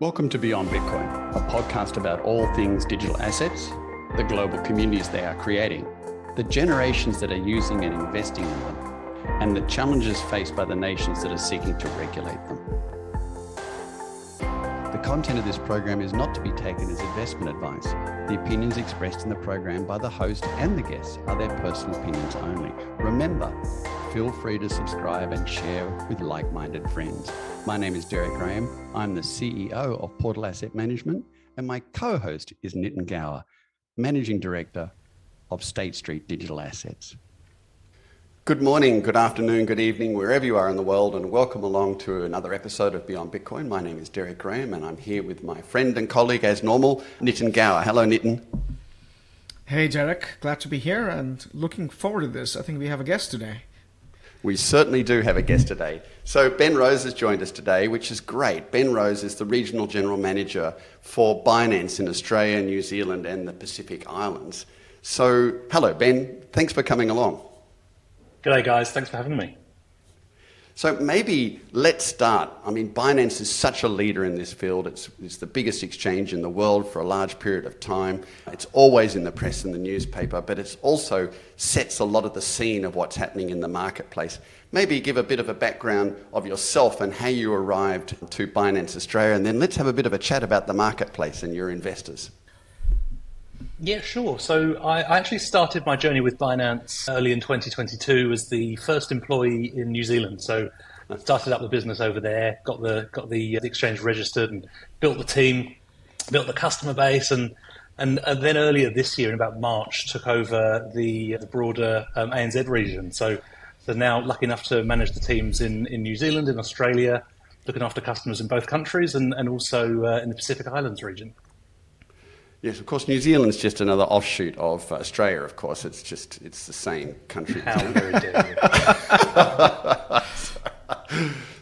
Welcome to Beyond Bitcoin, a podcast about all things digital assets, the global communities they are creating, the generations that are using and investing in them, and the challenges faced by the nations that are seeking to regulate them. The content of this program is not to be taken as investment advice. The opinions expressed in the program by the host and the guests are their personal opinions only. Remember, feel free to subscribe and share with like minded friends. My name is Deryck Graham. I'm the CEO of Portal Asset Management, and my co host is Nitin Gaur, Managing Director of State Street Digital Assets. Good morning, good afternoon, good evening, wherever you are in the world, and welcome along to another episode of Beyond Bitcoin. My name is Deryck Graham, and I'm here with my friend and colleague, as normal, Nitin Gaur. Hello, Nitin. Hey, Deryck. Glad to be here and looking forward to this. I think we have a guest today. We certainly do have a guest today. So, Ben Rose has joined us today, which is great. Ben Rose is the Regional General Manager for Binance in Australia, New Zealand, and the Pacific Islands. So, hello, Ben. Thanks for coming along. G'day, guys. Thanks for having me. So maybe let's start. I mean, Binance is such a leader in this field. It's, it's the biggest exchange in the world for a large period of time. It's always in the press and the newspaper, but it also sets a lot of the scene of what's happening in the marketplace. Maybe give a bit of a background of yourself and how you arrived to Binance Australia, and then let's have a bit of a chat about the marketplace and your investors. Yeah, sure. So I, actually started my journey with Binance early in 2022 as the first employee in New Zealand. So I started up the business over there, got the got the, uh, the exchange registered, and built the team, built the customer base, and and, and then earlier this year, in about March, took over the, the broader um, ANZ region. So so now lucky enough to manage the teams in, in New Zealand, in Australia, looking after customers in both countries, and and also uh, in the Pacific Islands region. Yes, of course. New Zealand's just another offshoot of Australia. Of course, it's just it's the same country. How very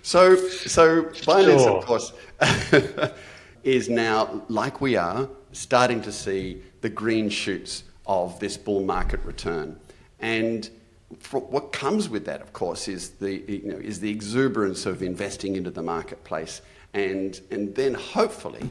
so, so Binance, sure. of course, is now like we are starting to see the green shoots of this bull market return, and what comes with that, of course, is the you know is the exuberance of investing into the marketplace, and and then hopefully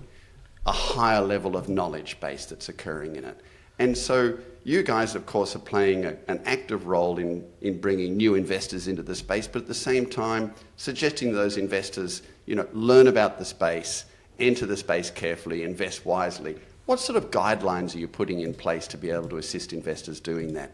a higher level of knowledge base that's occurring in it. And so you guys, of course, are playing a, an active role in, in bringing new investors into the space, but at the same time, suggesting those investors, you know, learn about the space, enter the space carefully, invest wisely. What sort of guidelines are you putting in place to be able to assist investors doing that?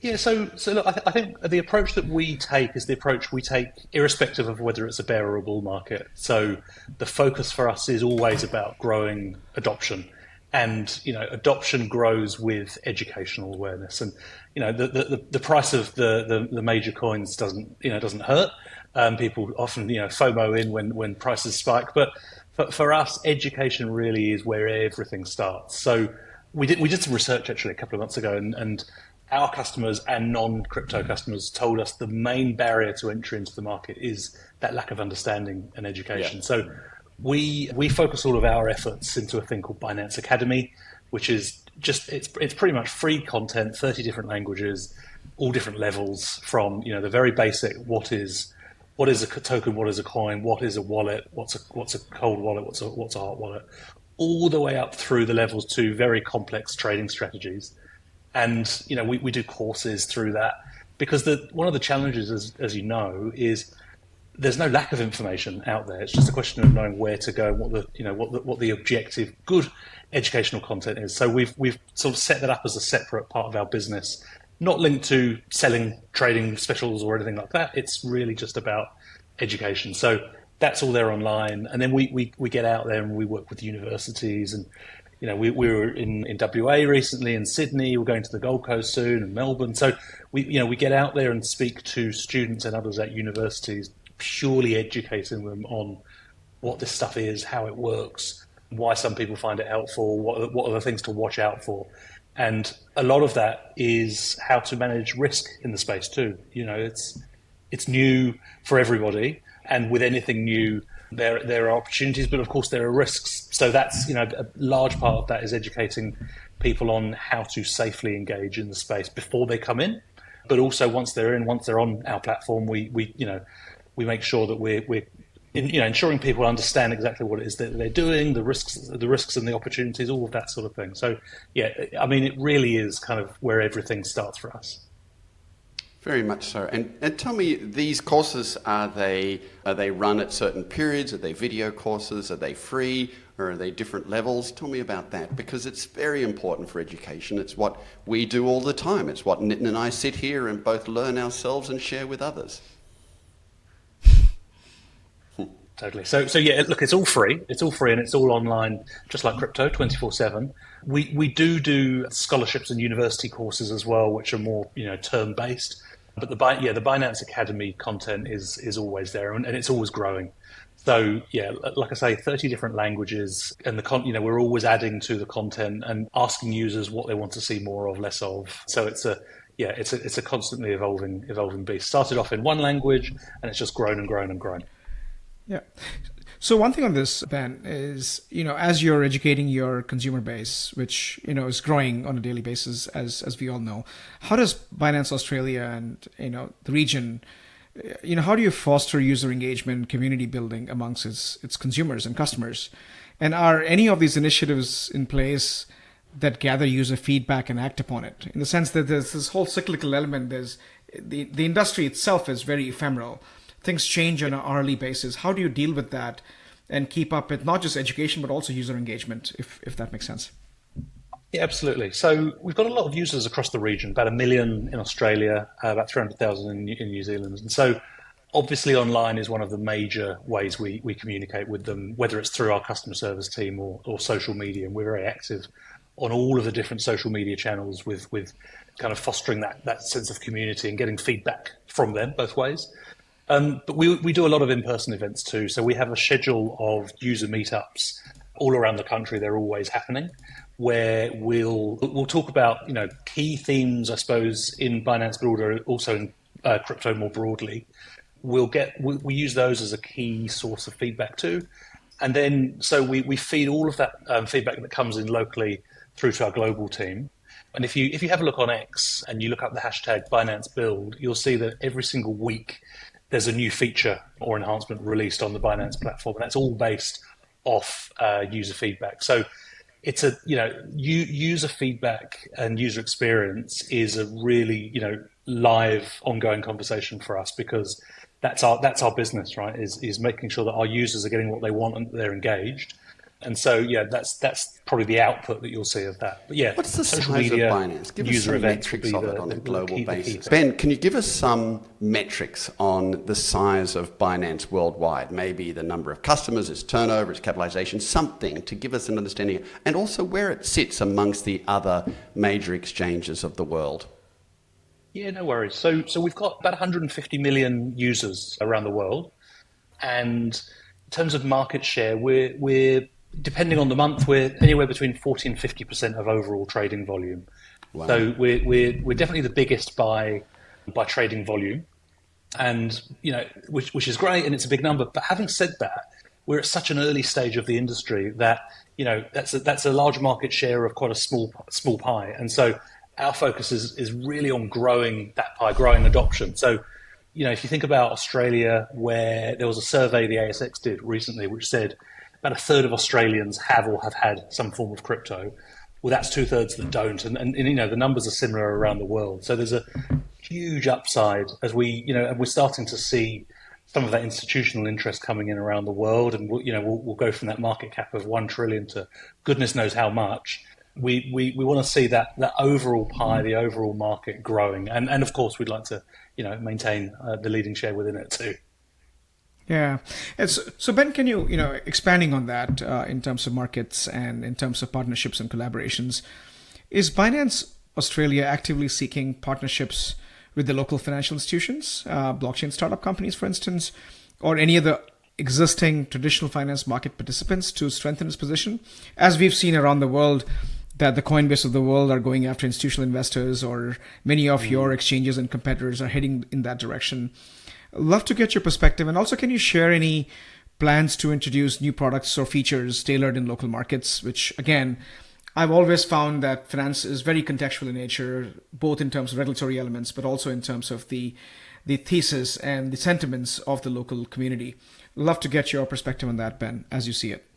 Yeah, so so look, I, th- I, think the approach that we take is the approach we take irrespective of whether it's a bear or a bull market. So the focus for us is always about growing adoption, and you know, adoption grows with educational awareness, and you know, the the, the price of the, the, the major coins doesn't you know doesn't hurt. Um, people often you know FOMO in when when prices spike, but for, for us, education really is where everything starts. So we did we did some research actually a couple of months ago, and, and our customers and non-crypto mm. customers told us the main barrier to entry into the market is that lack of understanding and education. Yeah. So we we focus all of our efforts into a thing called Binance Academy, which is just it's it's pretty much free content, 30 different languages, all different levels from, you know, the very basic what is what is a token, what is a coin, what is a wallet, what's a what's a cold wallet, what's a what's a hot wallet, all the way up through the levels to very complex trading strategies and you know we, we do courses through that. Because the one of the challenges as, as you know is there's no lack of information out there. It's just a question of knowing where to go and what the you know what the, what the objective good educational content is. So we've we've sort of set that up as a separate part of our business not linked to selling trading specials or anything like that. It's really just about education. So that's all there online. And then we, we, we get out there and we work with universities and you know, we, we were in, in WA recently, in Sydney. We're going to the Gold Coast soon, and Melbourne. So we, you know, we get out there and speak to students and others at universities, purely educating them on what this stuff is, how it works, why some people find it helpful, what what are the things to watch out for, and a lot of that is how to manage risk in the space too. You know, it's it's new for everybody, and with anything new, there there are opportunities, but of course there are risks. So that's you know a large part of that is educating people on how to safely engage in the space before they come in, but also once they're in, once they're on our platform, we we you know we make sure that we're we're you know, ensuring people understand exactly what it is that they're doing, the risks, the risks and the opportunities, all of that sort of thing. So, yeah, I mean, it really is kind of where everything starts for us. Very much so. And, and tell me, these courses are they are they run at certain periods? Are they video courses? Are they free? Or are they different levels? Tell me about that because it's very important for education. It's what we do all the time. It's what Nitin and I sit here and both learn ourselves and share with others. Totally. So, so yeah, look, it's all free. It's all free and it's all online, just like crypto, twenty four seven. We we do do scholarships and university courses as well, which are more you know term based. But the yeah, the Binance Academy content is is always there and, and it's always growing. So yeah, like I say, thirty different languages, and the con- you know we're always adding to the content and asking users what they want to see more of, less of. So it's a yeah, it's a it's a constantly evolving evolving beast. Started off in one language, and it's just grown and grown and grown. Yeah. So one thing on this, Ben, is you know as you're educating your consumer base, which you know is growing on a daily basis, as as we all know, how does Binance Australia and you know the region, eh, you know, how do you foster user engagement, community building amongst its its consumers and customers, and are any of these initiatives in place that gather user feedback and act upon it? In the sense that there's this whole cyclical element. There's the the industry itself is very ephemeral things change on an hourly basis. How do you deal with that and keep up with not just education but also user engagement, if if that makes sense? Yeah, absolutely. So we've got a lot of users across the region, about a million in Australia, uh, about 300,000 in, in New Zealand. And so obviously online is one of the major ways we, we communicate with them, whether it's through our customer service team or, or social media. And we're very active on all of the different social media channels with, with kind of fostering that, that sense of community and getting feedback from them both ways. Um, but we, we do a lot of in person events too. So we have a schedule of user meetups all around the country. They're always happening where we'll we'll talk about you know key themes, I suppose, in Binance but also in uh, crypto more broadly. We'll get we, we, use those as a key source of feedback too, and then so we, we feed all of that um, feedback that comes in locally through to our global team. And if you if you have a look on X and you look up the hashtag Binance Build, you'll see that every single week there's a new feature or enhancement released on the Binance platform, and that's all based off uh, user feedback. So it's a you know user feedback and user experience is a really you know live ongoing conversation for us because that's our that's our business right is is making sure that our users are getting what they want and they're engaged and so, yeah, that's that's probably the output that you'll see of that. But yeah, what's the social size media, of Binance? Give us some metrics of the, it on a global key, basis. Ben, can you give us some metrics on the size of Binance worldwide? Maybe the number of customers, its turnover, its capitalization, something to give us an understanding, and also where it sits amongst the other major exchanges of the world. Yeah, no worries. So, so we've got about 150 million users around the world, and in terms of market share, we're we're depending on the month, we're anywhere between 40 and 50% of overall trading volume. Wow. So we're, we're, we're definitely the biggest by, by trading volume. And, you know, which, which is great and it's a big number. But having said that, we're at such an early stage of the industry that, you know, that's a, that's a large market share of quite a small, small pie. And so our focus is, is really on growing that pie, growing adoption. So, you know, if you think about Australia, where there was a survey the ASX did recently, which said about a third of Australians have or have had some form of crypto. Well, that's two thirds that don't, and, and, and, you know the numbers are similar around the world. So there's a huge upside as we, you know, and we're starting to see some of that institutional interest coming in around the world, and we'll, you know we'll, we'll go from that market cap of one trillion to goodness knows how much. We we, we want to see that that overall pie, the overall market growing, and and of course we'd like to you know maintain uh, the leading share within it too. Yeah. And so, so, Ben, can you, you know, expanding on that uh, in terms of markets and in terms of partnerships and collaborations, is Binance Australia actively seeking partnerships with the local financial institutions, uh, blockchain startup companies, for instance, or any of the existing traditional finance market participants to strengthen its position? As we've seen around the world, that the Coinbase of the world are going after institutional investors, or many of mm. your exchanges and competitors are heading in that direction. Love to get your perspective. And also, can you share any plans to introduce new products or features tailored in local markets, which again, I've always found that finance is very contextual in nature, both in terms of regulatory elements, but also in terms of the the thesis and the sentiments of the local community. Love to get your perspective on that, Ben, as you see it.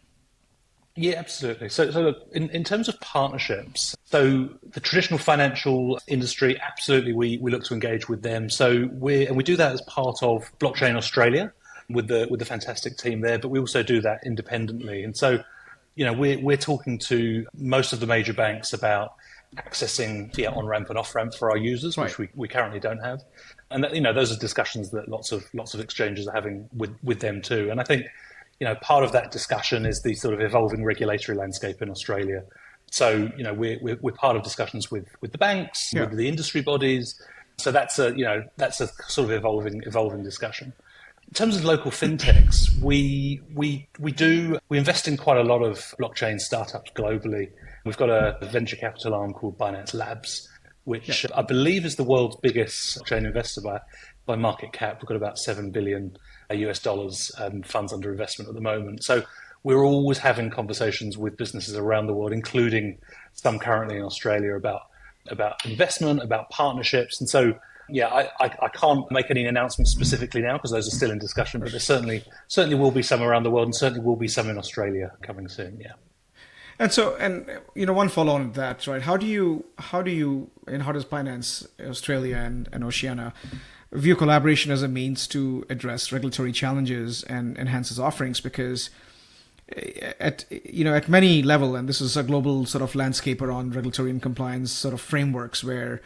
Yeah, absolutely. So, so look, in, in terms of partnerships, so the traditional financial industry, absolutely, we, we look to engage with them. So we and we do that as part of Blockchain Australia with the with the fantastic team there, but we also do that independently. And so, you know, we're we're talking to most of the major banks about accessing fiat on ramp and off ramp for our users, right. which we, we currently don't have. And that, you know, those are discussions that lots of lots of exchanges are having with with them too. And I think you know, part of that discussion is the sort of evolving regulatory landscape in Australia. So, you know, we're, we're, we're part of discussions with, with the banks, yeah. with the industry bodies. So that's a, you know, that's a sort of evolving, evolving discussion. In terms of local fintechs, we, we, we do, we invest in quite a lot of blockchain startups globally. We've got a venture capital arm called Binance Labs, which yeah. I believe is the world's biggest blockchain investor by, by market cap. We've got about 7 billion US dollars and funds under investment at the moment. So we're always having conversations with businesses around the world, including some currently in Australia about about investment, about partnerships, and so yeah, I, I, I can't make any announcements specifically now because those are still in discussion, but there certainly certainly will be some around the world, and certainly will be some in Australia coming soon. Yeah. And so, and you know, one follow on that, right? How do you, how do you, and how does Binance Australia and, and Oceania view collaboration as a means to address regulatory challenges and enhance its offerings because eh, at you know at many level and this is a global sort of landscape around regulatory and compliance sort of frameworks where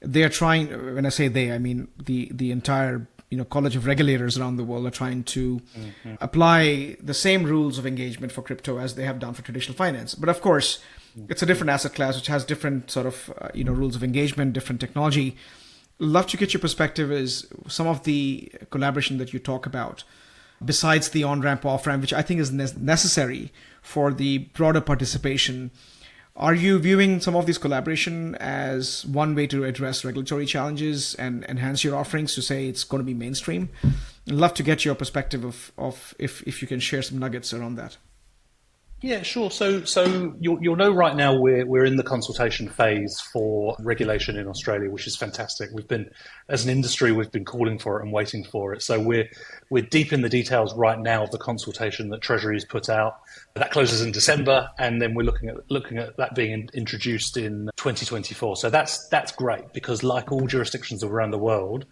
they are trying when i say they i mean the the entire you know college of regulators around the world are trying to mm-hmm. apply the same rules of engagement for crypto as they have done for traditional finance. But of course it's a different asset class which has different sort of uh, you know rules of engagement different technology love to get your perspective is some of the collaboration that you talk about besides the on ramp off ramp which i think is necessary for the broader participation. Are you viewing some of this collaboration as one way to address regulatory challenges and enhance your offerings to say it's going to be mainstream? I'd love to get your perspective of, of if, if you can share some nuggets around that yeah, sure. So, so you'll, you'll know right now we're we're in the consultation phase for regulation in Australia, which is fantastic. We've been, as an industry, we've been calling for it and waiting for it. So we're we're deep in the details right now of the consultation that Treasury has put out. That closes in December, and then we're looking at looking at that being introduced in 2024. So that's that's great because, like all jurisdictions around the world,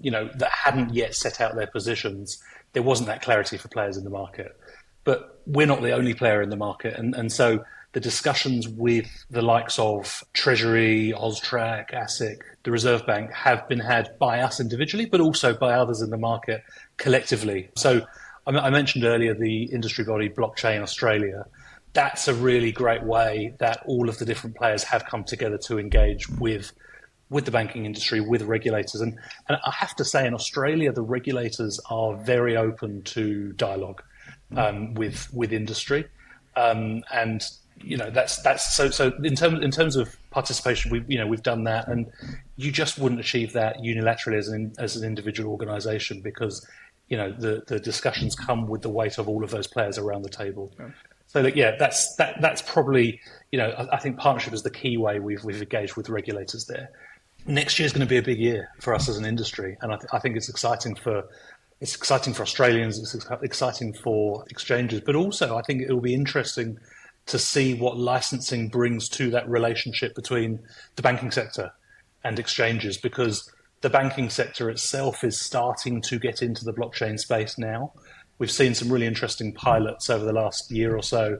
you know that hadn't yet set out their positions, there wasn't that clarity for players in the market. But we're not the only player in the market. And, and so the discussions with the likes of Treasury, Austrac, ASIC, the Reserve Bank have been had by us individually, but also by others in the market collectively. So I mentioned earlier the industry body Blockchain Australia. That's a really great way that all of the different players have come together to engage with with the banking industry, with regulators. And, and I have to say, in Australia, the regulators are very open to dialogue um, with with industry, um, and you know that's that's so so in terms in terms of participation, we you know we've done that, and you just wouldn't achieve that unilaterally as an as an individual organisation because you know the the discussions come with the weight of all of those players around the table. Yeah. So that, yeah, that's that that's probably you know I, I think partnership is the key way we've we've engaged with regulators there next year is going to be a big year for us as an industry, and I, th- I, think it's exciting for it's exciting for Australians, it's exciting for exchanges, but also I think it will be interesting to see what licensing brings to that relationship between the banking sector and exchanges because the banking sector itself is starting to get into the blockchain space now. We've seen some really interesting pilots over the last year or so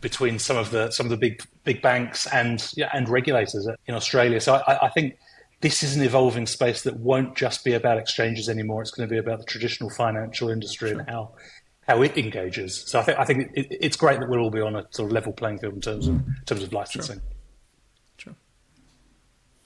between some of the some of the big big banks and yeah, and regulators in Australia. So I, I think this is an evolving space that won't just be about exchanges anymore. It's going to be about the traditional financial industry sure. and how how it engages. So I think I think it, it's great that we'll all be on a sort of level playing field in terms of in terms of licensing. Sure.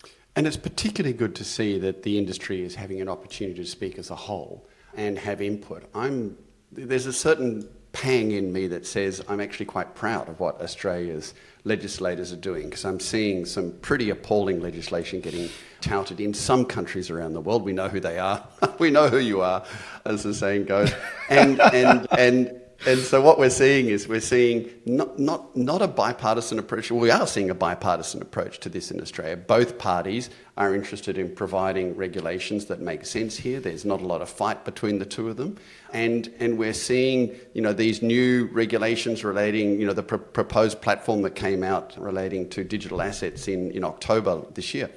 sure. And it's particularly good to see that the industry is having an opportunity to speak as a whole and have input. I'm there's a certain pang in me that says I'm actually quite proud of what Australia's legislators are doing because I'm seeing some pretty appalling legislation getting touted in some countries around the world. We know who they are. we know who you are, as the saying goes. And, and, and and so what we're seeing is we're seeing not, not, not a bipartisan approach. We are seeing a bipartisan approach to this in Australia. Both parties are interested in providing regulations that make sense here. There's not a lot of fight between the two of them. And, and we're seeing, you know, these new regulations relating, you know, the pr- proposed platform that came out relating to digital assets in, in October this year.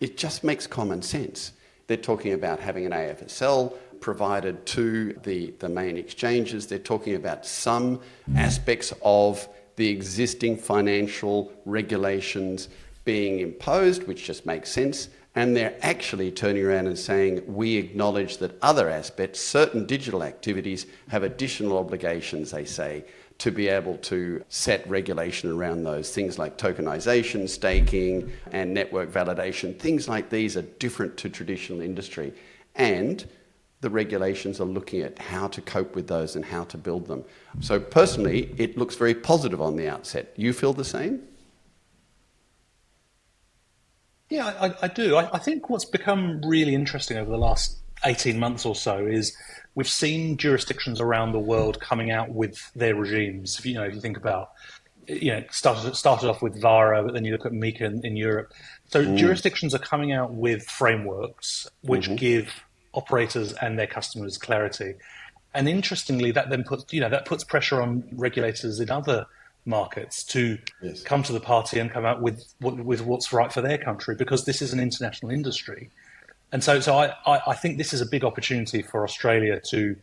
It just makes common sense. They're talking about having an AFSL provided to the, the main exchanges. They're talking about some aspects of the existing financial regulations being imposed, which just makes sense. And they're actually turning around and saying, we acknowledge that other aspects, certain digital activities, have additional obligations, they say, to be able to set regulation around those. Things like tokenization, staking, and network validation. Things like these are different to traditional industry. And the regulations are looking at how to cope with those and how to build them. So, personally, it looks very positive on the outset. You feel the same? Yeah, I, I do. I, I, think what's become really interesting over the last 18 months or so is we've seen jurisdictions around the world coming out with their regimes. If you know, if you think about, you know, started started off with VARA, but then you look at MiCA in, in Europe. So mm. jurisdictions are coming out with frameworks which mm-hmm. give operators and their customers clarity. And interestingly, that then puts you know that puts pressure on regulators in other markets to yes. come to the party and come out with with what's right for their country because this is an international industry. And so, so I, I think this is a big opportunity for Australia to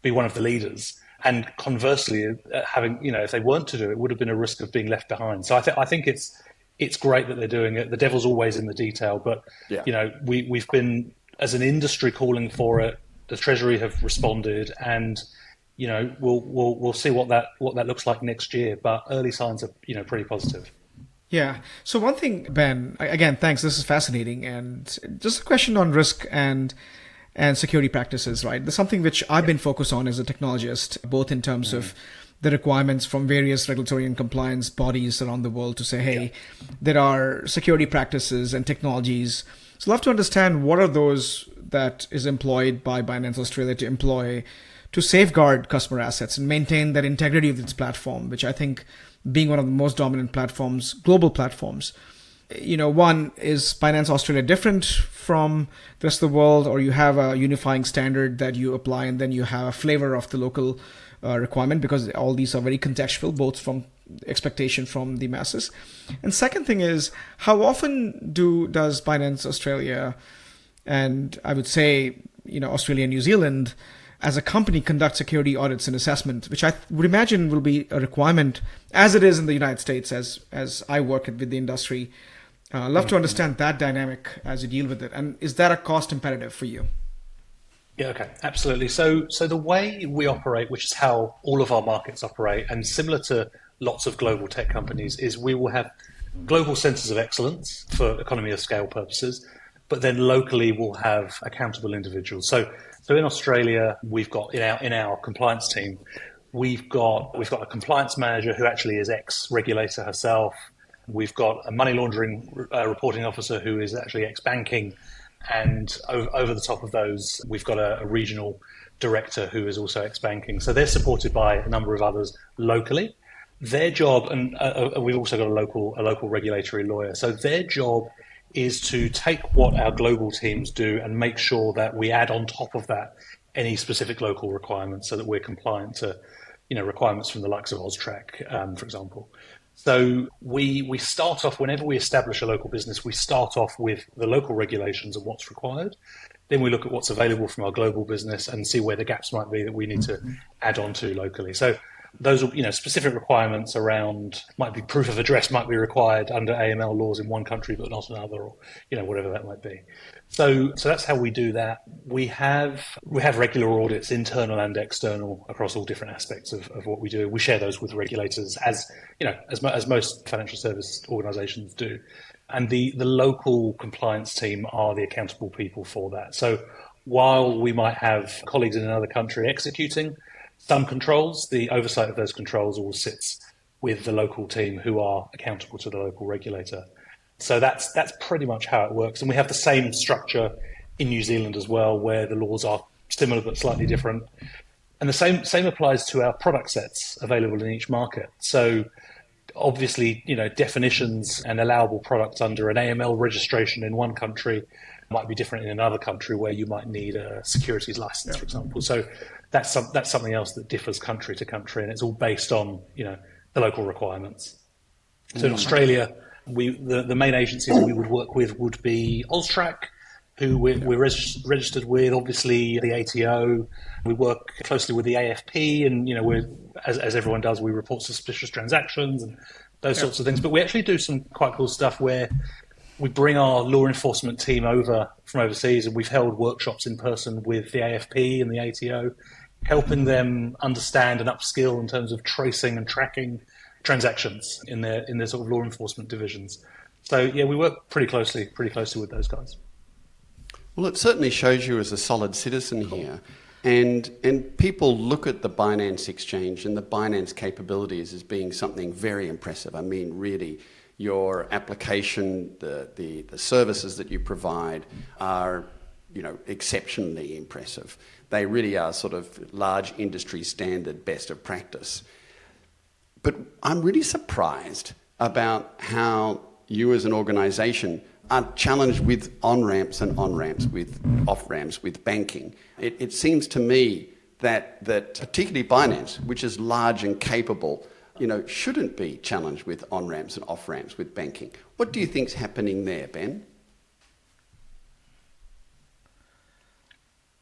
be one of the leaders. And conversely, uh, having you know, if they weren't to do it, it would have been a risk of being left behind. So I, th- I think it's it's great that they're doing it. The devil's always in the detail, but yeah. you know, we we've been as an industry calling for it. The Treasury have responded, and you know we'll we'll we'll see what that what that looks like next year. But early signs are you know pretty positive. Yeah. So one thing, Ben, again, thanks. This is fascinating, and just a question on risk and and security practices, right? There's something which I've been focused on as a technologist, both in terms mm-hmm. of the requirements from various regulatory and compliance bodies around the world to say, hey, yeah. there are security practices and technologies so I'd love to understand what are those that is employed by Binance Australia to employ to safeguard customer assets and maintain that integrity of its platform, which I think being one of the most dominant platforms, global platforms. You know, one is Binance Australia different from the rest of the world, or you have a unifying standard that you apply, and then you have a flavor of the local uh, requirement because all these are very contextual, both from expectation from the masses. And second thing is how often do does Binance Australia and I would say you know Australia and New Zealand as a company conduct security audits and assessment, which I would imagine will be a requirement as it is in the United States as as I work with the industry. Uh, love to understand that dynamic as you deal with it, and is that a cost imperative for you? Yeah, okay, absolutely. So, so the way we operate, which is how all of our markets operate, and similar to lots of global tech companies is we will have global centers of excellence for economy of scale purposes, but then locally we'll have accountable individuals. So, so in Australia, we've got in our in our compliance team, we've got we've got a compliance manager who actually is ex regulator herself. We've got a money laundering uh, reporting officer who is actually ex banking, and over, over, the top of those, we've got a, a regional director who is also ex banking. So they're supported by a number of others locally their job, and uh, uh, we've also got a local a local regulatory lawyer. So their job is to take what our global teams do and make sure that we add on top of that any specific local requirements, so that we're compliant to, you know, requirements from the likes of Austrac, um, for example. So we we start off whenever we establish a local business, we start off with the local regulations and what's required. Then we look at what's available from our global business and see where the gaps might be that we need to add on to locally. So those you know specific requirements around might be proof of address might be required under AML laws in one country but not another or you know whatever that might be. So so that's how we do that. We have we have regular audits internal and external across all different aspects of, of what we do. We share those with regulators as you know as, as most financial service organizations do. And the the local compliance team are the accountable people for that. So while we might have colleagues in another country executing some controls, the oversight of those controls all sits with the local team who are accountable to the local regulator. So that's that's pretty much how it works. And we have the same structure in New Zealand as well, where the laws are similar but slightly different. and the same same applies to our product sets available in each market. So obviously, you know, definitions and allowable products under an AML registration in one country might be different in another country where you might need a securities license, yeah. for example. So that's some, that's something else that differs country to country, and it's all based on you know the local requirements. So in mm. Australia, we the, the main agencies we would work with would be Austrac, who we're, we're res- registered with. Obviously, the ATO. We work closely with the AFP, and you know, we're as, as everyone does, we report suspicious transactions and those yeah. sorts of things. But we actually do some quite cool stuff where we bring our law enforcement team over from overseas, and we've held workshops in person with the AFP and the ATO, helping them understand and upskill in terms of tracing and tracking transactions in their in their sort of law enforcement divisions. So yeah, we work pretty closely, pretty closely with those guys. Well, it certainly shows you as a solid citizen here. And, and people look at the Binance exchange and the Binance capabilities as being something very impressive. I mean, really, your application, the, the, the services that you provide are you know, exceptionally impressive. They really are sort of large industry standard best of practice. But I'm really surprised about how you as an organization are challenged with on ramps and on ramps, with off ramps, with banking. It, it seems to me that, that particularly Binance, which is large and capable, you know, shouldn't be challenged with on ramps and off ramps with banking. What do you think's happening there, Ben?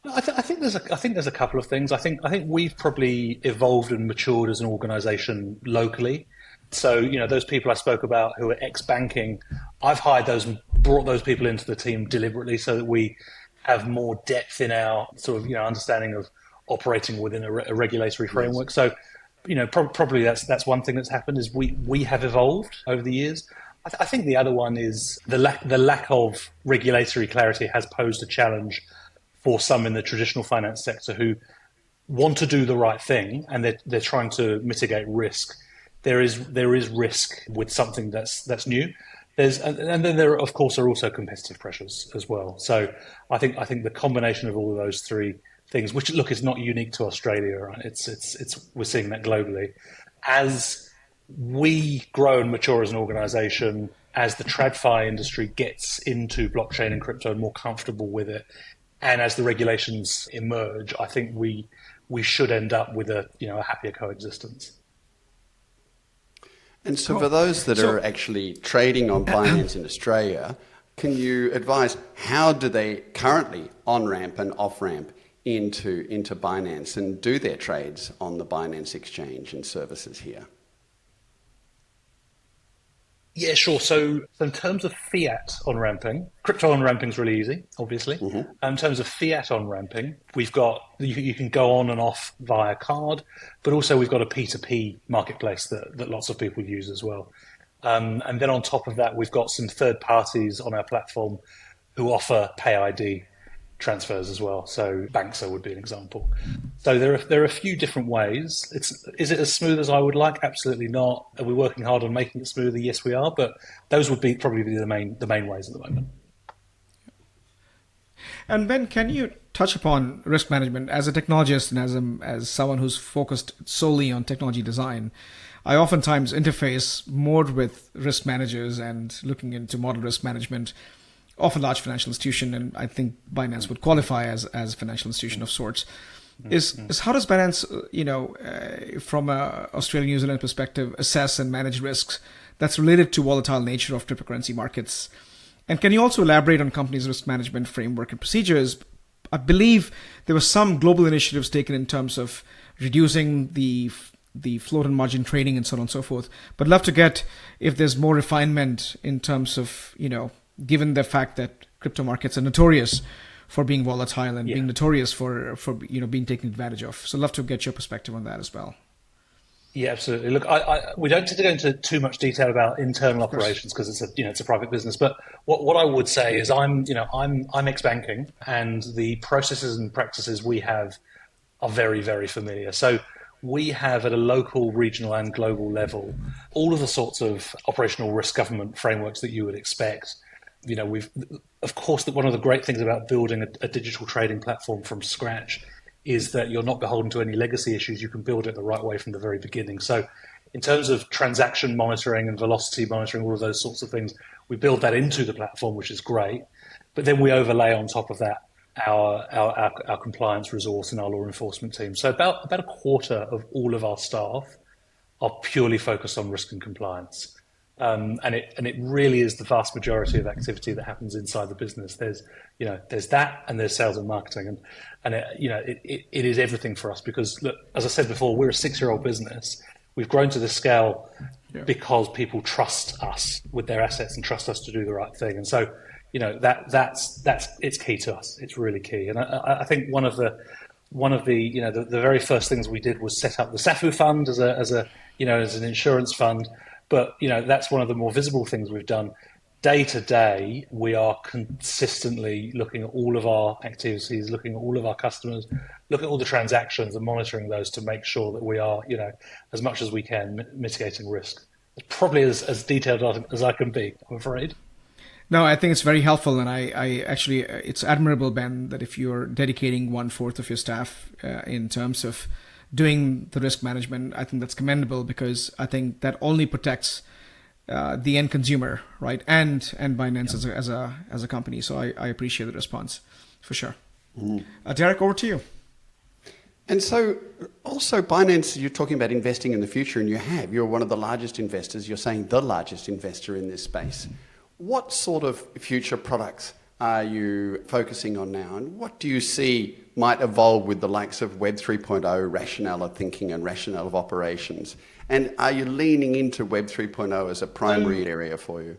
I, th- I, think there's a, I think there's a couple of things. I think I think we've probably evolved and matured as an organisation locally. So you know those people I spoke about who are ex banking, I've hired those and brought those people into the team deliberately so that we have more depth in our sort of you know understanding of operating within a, re- a regulatory framework. Yes. So you know, pro- probably that's that's one thing that's happened is we we have evolved over the years. I, th- I think the other one is the lack the lack of regulatory clarity has posed a challenge for some in the traditional finance sector who want to do the right thing and they're they're trying to mitigate risk. There is there is risk with something that's that's new. There's and, then there of course are also competitive pressures as well. So I think I think the combination of all of those three things, which look is not unique to Australia, right? It's it's it's we're seeing that globally. As we grow and mature as an organization, as the TradFi industry gets into blockchain and crypto and more comfortable with it, and as the regulations emerge, I think we we should end up with a you know a happier coexistence. And so, for those that so, are actually trading on Binance in Australia, can you advise how do they currently on ramp and off ramp into, into Binance and do their trades on the Binance exchange and services here? Yeah, sure. So, in terms of fiat on ramping, crypto on ramping is really easy, obviously. Mm-hmm. In terms of fiat on ramping, we've got you, you, can go on and off via card, but also we've got a P2P marketplace that, that lots of people use as well. Um, and then on top of that, we've got some third parties on our platform who offer Pay ID transfers as well. So Banxa would be an example. So there are there are a few different ways. It's is it as smooth as I would like? Absolutely not. Are we working hard on making it smoother? Yes, we are. But those would be probably be the main the main ways at the moment. And Ben, can you touch upon risk management as a technologist and as a, as someone who's focused solely on technology design? I oftentimes interface more with risk managers and looking into model risk management of a large financial institution, and I think Binance would qualify as as a financial institution of sorts. Mm-hmm. Is is how does Binance, uh, you know, uh, from a Australian New Zealand perspective, assess and manage risks that's related to volatile nature of cryptocurrency markets? And can you also elaborate on companies' risk management framework and procedures? I believe there were some global initiatives taken in terms of reducing the the float and margin trading and so on and so forth. But love to get if there's more refinement in terms of you know given the fact that crypto markets are notorious for being volatile and yeah. being notorious for for you know being taken advantage of. So, I'd love to get your perspective on that as well. Yeah, absolutely. Look, I, I, we don't need to go into too much detail about internal operations because it's a you know it's a private business. But what, what I would say is I'm you know I'm I'm ex banking and the processes and practices we have are very very familiar. So we have at a local, regional, and global level all of the sorts of operational risk government frameworks that you would expect you know, we've of course that one of the great things about building a, a, digital trading platform from scratch is that you're not beholden to any legacy issues. You can build it the right way from the very beginning. So, in terms of transaction monitoring and velocity monitoring, all of those sorts of things, we build that into the platform, which is great. But then we overlay on top of that our, our, our, our, compliance resource and our law enforcement team. So about, about a quarter of all of our staff are purely focused on risk and compliance. Um, and it and it really is the vast majority of activity that happens inside the business. There's you know there's that and there's sales and marketing and and it, you know it, it, it is everything for us because look as I said before we're a six year old business. We've grown to this scale yeah. because people trust us with their assets and trust us to do the right thing. And so you know that that's that's it's key to us. It's really key. And I, I think one of the one of the you know the, the very first things we did was set up the SAFU fund as a as a you know as an insurance fund but you know that's one of the more visible things we've done. Day to day, we are consistently looking at all of our activities, looking at all of our customers, look at all the transactions, and monitoring those to make sure that we are, you know, as much as we can mitigating risk. Probably as, as detailed as I can be. I'm afraid. No, I think it's very helpful, and I, I actually, it's admirable, Ben, that if you're dedicating one fourth of your staff uh, in terms of doing the risk management, I think that's commendable because I think that only protects uh, the end consumer, right, and and Binance yeah. as a as a as a company. So I, I appreciate the response for sure. Mm. Uh, Deryck, over to you. And so, also, Binance, you're talking about investing in the future, and you have. You're one of the largest investors. You're saying the largest investor in this space. What sort of future products are you focusing on now, and what do you see might evolve with the likes of Web 3.0 rationale of thinking and rationale of operations? And are you leaning into Web 3.0 as a primary um, area for you?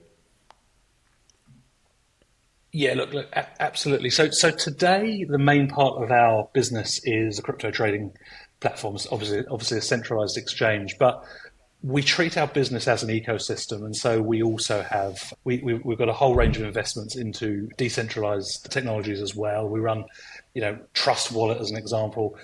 Yeah, look, look, absolutely. So, so today the main part of our business is a crypto trading platforms. Obviously, obviously a centralized exchange, but we treat our business as an ecosystem, and so we also have we, we have got a whole range of investments into decentralized technologies as well. We run, you know, Trust Wallet as an example.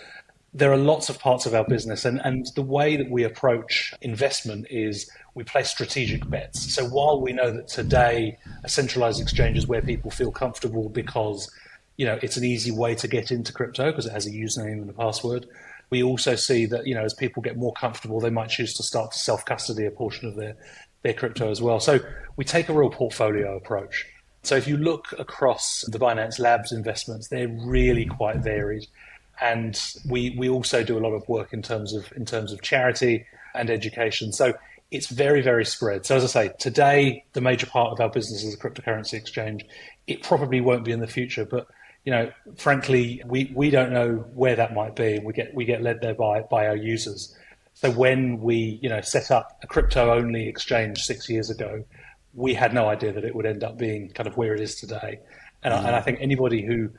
There are lots of parts of our business, and and the way that we approach investment is we place strategic bets. So while we know that today a centralized exchange is where people feel comfortable because you know it's an easy way to get into crypto because it has a username and a password we also see that you know as people get more comfortable, they might choose to start to self custody a portion of their their crypto as well. So we take a real portfolio approach. So if you look across the Binance Labs investments, they're really quite varied, and we we also do a lot of work in terms of in terms of charity and education. So it's very very spread. So as I say, today the major part of our business is a cryptocurrency exchange. It probably won't be in the future, but you know, frankly, we, we don't know where that might be. We get we get led there by by our users. So when we you know set up a crypto only exchange six years ago, we had no idea that it would end up being kind of where it is today. And, mm-hmm. I, and I think anybody who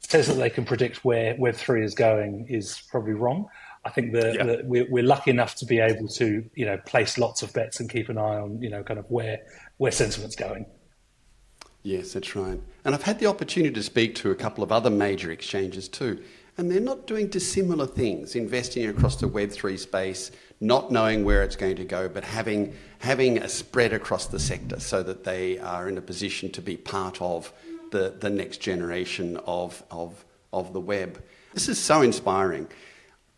says that they can predict where Web three is going is probably wrong. I think that, yeah. we're, we're lucky enough to be able to you know place lots of bets and keep an eye on you know kind of where where sentiment's going. Yes, that's right. And I've had the opportunity to speak to a couple of other major exchanges too, and they're not doing dissimilar things, investing across the Web3 space, not knowing where it's going to go, but having, having a spread across the sector so that they are in a position to be part of the, the next generation of, of, of the web. This is so inspiring.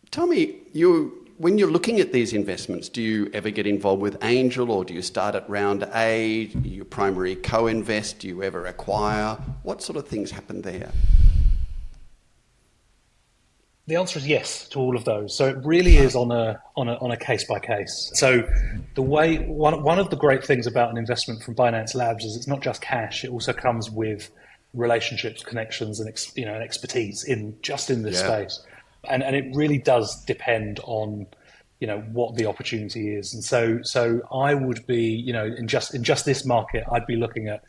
Tell me, you, when you're looking at these investments, do you ever get involved with angel or do you start at round A? Do you primary co invest? Do you ever acquire? What sort of things happen there? The answer is yes to all of those. So it really is on a on a on a case by case. So the way one one of the great things about an investment from Binance Labs is it's not just cash; it also comes with relationships, connections, and you know, expertise in just in this yeah. space and and it really does depend on you know what the opportunity is. And so so i would be you know in just in just this market i'd be looking at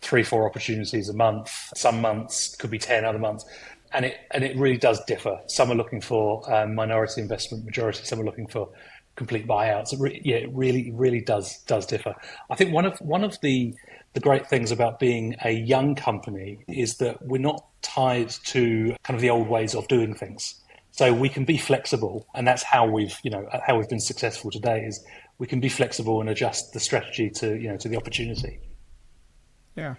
three four opportunities a month. Some months could be 10 other months. And it and it really does differ. Some are looking for um, minority investment majority. Some are looking for complete buyouts. It re- yeah it really really does does differ. I think one of one of the the great things about being a young company is that we're not tied to kind of the old ways of doing things so we can be flexible, and that's how we've, you know, how we've been successful today. Is we can be flexible and adjust the strategy to, you know, to the opportunity. Yeah.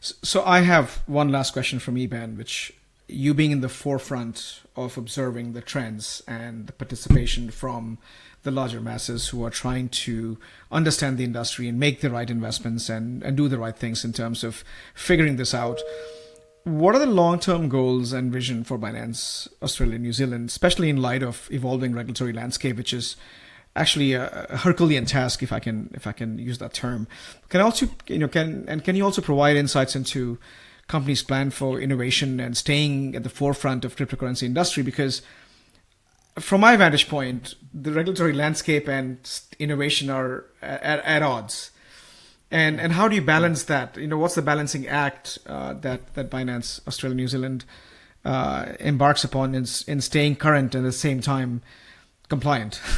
So I have one last question from Eban, which you being in the forefront of observing the trends and the participation from the larger masses who are trying to understand the industry and make the right investments and, and do the right things in terms of figuring this out. What are the long term goals and vision for Binance Australia and New Zealand, especially in light of evolving regulatory landscape, which is actually a, Herculean task, if I can if I can use that term. Can also you know can and can you also provide insights into companies' plan for innovation and staying at the forefront of cryptocurrency industry? Because from my vantage point, the regulatory landscape and innovation are at, at odds. And and how do you balance that? You know, what's the balancing act uh, that that Binance Australia New Zealand uh, embarks upon in in staying current and at the same time compliant?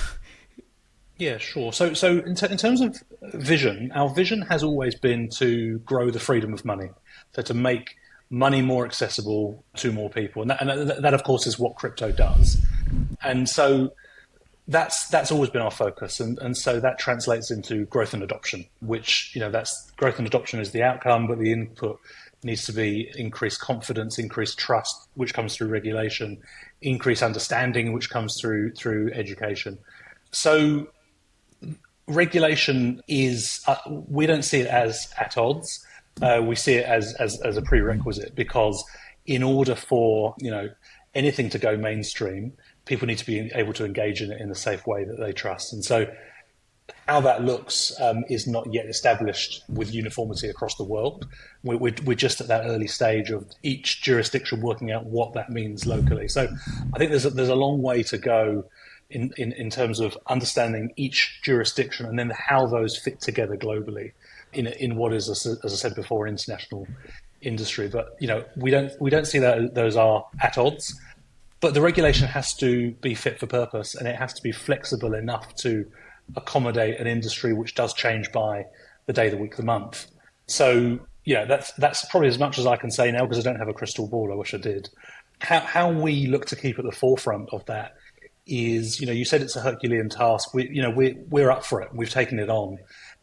Yeah, sure. So, so in, t- in, terms of vision, our vision has always been to grow the freedom of money, so to make money more accessible to more people, and that, and that, that of course, is what crypto does. And so, that's that's always been our focus, and and so that translates into growth and adoption, which you know that's growth and adoption is the outcome, but the input needs to be increased confidence, increased trust, which comes through regulation, increased understanding, which comes through through education. So regulation is uh, we don't see it as at odds. Uh, we see it as, as as a prerequisite because in order for you know anything to go mainstream, people need to be able to engage in it in a safe way that they trust. And so, how that looks um, is not yet established with uniformity across the world. We're, we're, we're, just at that early stage of each jurisdiction working out what that means locally. So, I think there's a, there's a long way to go in, in, in terms of understanding each jurisdiction and then how those fit together globally in, in what is, as I said before, international industry. But you know, we don't we don't see that those are at odds. But the regulation has to be fit for purpose, and it has to be flexible enough to accommodate an industry which does change by the day, the week, the month. So yeah, that's that's probably as much as I can say now because I don't have a crystal ball. I wish I did. How how we look to keep at the forefront of that is, you know, you said it's a Herculean task. We, you know, we're, we're up for it. We've taken it on.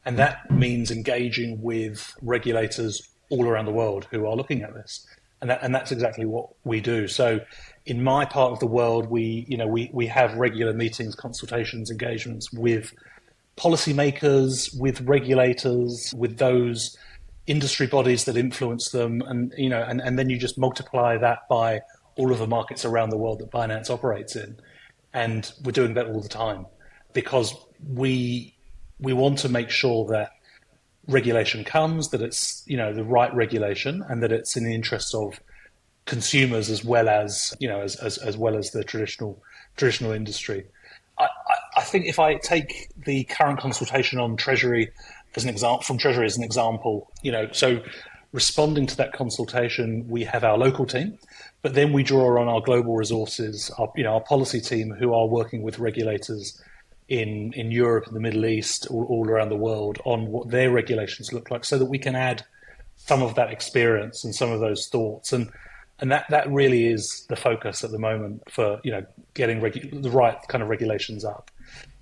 And that means engaging with regulators all around the world who are looking at this. And, that, and that's exactly what we do. So in my part of the world, we, you know, we, we have regular meetings, consultations, engagements with policymakers, with regulators, with those industry bodies that influence them. And, you know, and, and then you just multiply that by all of the markets around the world that Binance operates in and we're doing that all the time because we we want to make sure that regulation comes, that it's you know the right regulation, and that it's in the interests of consumers as well as you know as as, as well as the traditional traditional industry. I, I, think if I take the current consultation on Treasury as an example from Treasury as an example, you know, so responding to that consultation, we have our local team, but then we draw on our global resources, our, you know, our policy team who are working with regulators in, in Europe the Middle East, all, all around the world, on what their regulations look like, so that we can add some of that experience and some of those thoughts. And and that, that really is the focus at the moment for you know getting regu- the right kind of regulations up.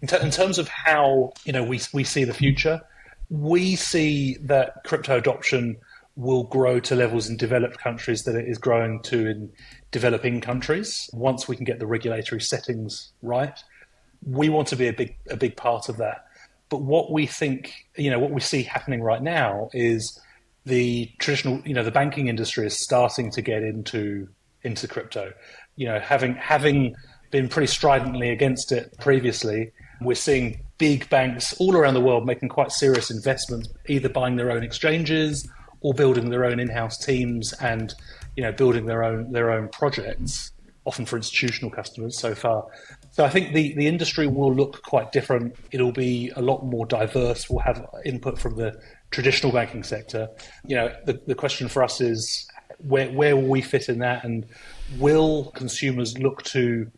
In, ter- in terms of how you know we we see the future, we see that crypto adoption will grow to levels in developed countries that it is growing to in developing countries once we can get the regulatory settings right. We want to be a big a big part of that. But what we think, you know, what we see happening right now is the traditional, you know, the banking industry is starting to get into into crypto. You know, having having been pretty stridently against it previously, we're seeing big banks all around the world making quite serious investments, either buying their own exchanges or building their own in-house teams and you know building their own their own projects, often for institutional customers so far. So I think the, the industry will look quite different. It'll be a lot more diverse. We'll have input from the traditional banking sector. You know, the, the question for us is where where will we fit in that, and will consumers look to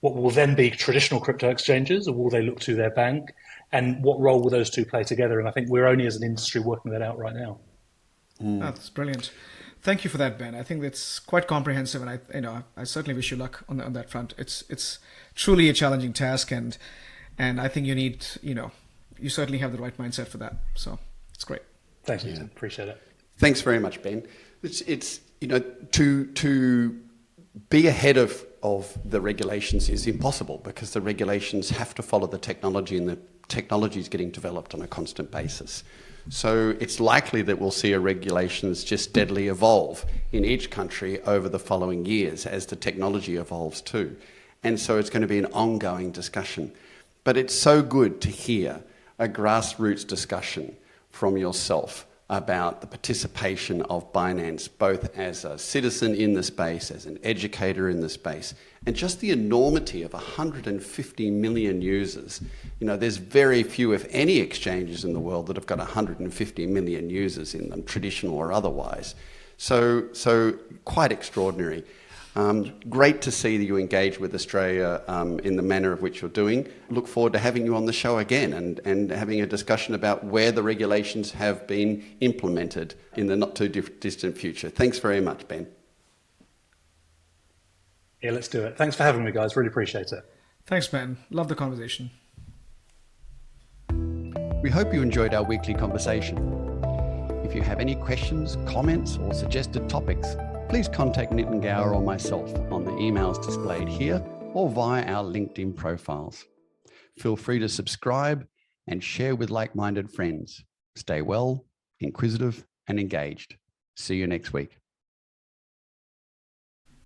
what will then be traditional crypto exchanges, or will they look to their bank? And what role will those two play together? And I think we're only as an industry working that out right now. Mm. That's brilliant. Thank you for that, Ben. I think that's quite comprehensive, and I, you know, I certainly wish you luck on, on that front. It's it's truly a challenging task, and and I think you need, you know, you certainly have the right mindset for that. So it's great. Thank you. Yeah. Appreciate it. Thanks very much, Ben. It's it's you know to to be ahead of, of the regulations is impossible because the regulations have to follow the technology and the technology is getting developed on a constant basis. So it's likely that we'll see regulations just steadily evolve in each country over the following years as the technology evolves too. And so it's going to be an ongoing discussion. But it's so good to hear a grassroots discussion from yourself about the participation of Binance, both as a citizen in the space, as an educator in the space, and just the enormity of 150 million users. You know, there's very few, if any, exchanges in the world that have got 150 million users in them, traditional or otherwise. So, so quite extraordinary. Um, great to see that you engage with Australia um, in the manner of which you're doing. Look forward to having you on the show again and, and having a discussion about where the regulations have been implemented in the not too distant future. Thanks very much, Ben. Yeah, let's do it. Thanks for having me, guys. Really appreciate it. Thanks, Ben. Love the conversation. We hope you enjoyed our weekly conversation. If you have any questions, comments, or suggested topics, please contact Nitin Gaur or myself on the emails displayed here or via our LinkedIn profiles. Feel free to subscribe and share with like minded friends. Stay well, inquisitive, and engaged. See you next week.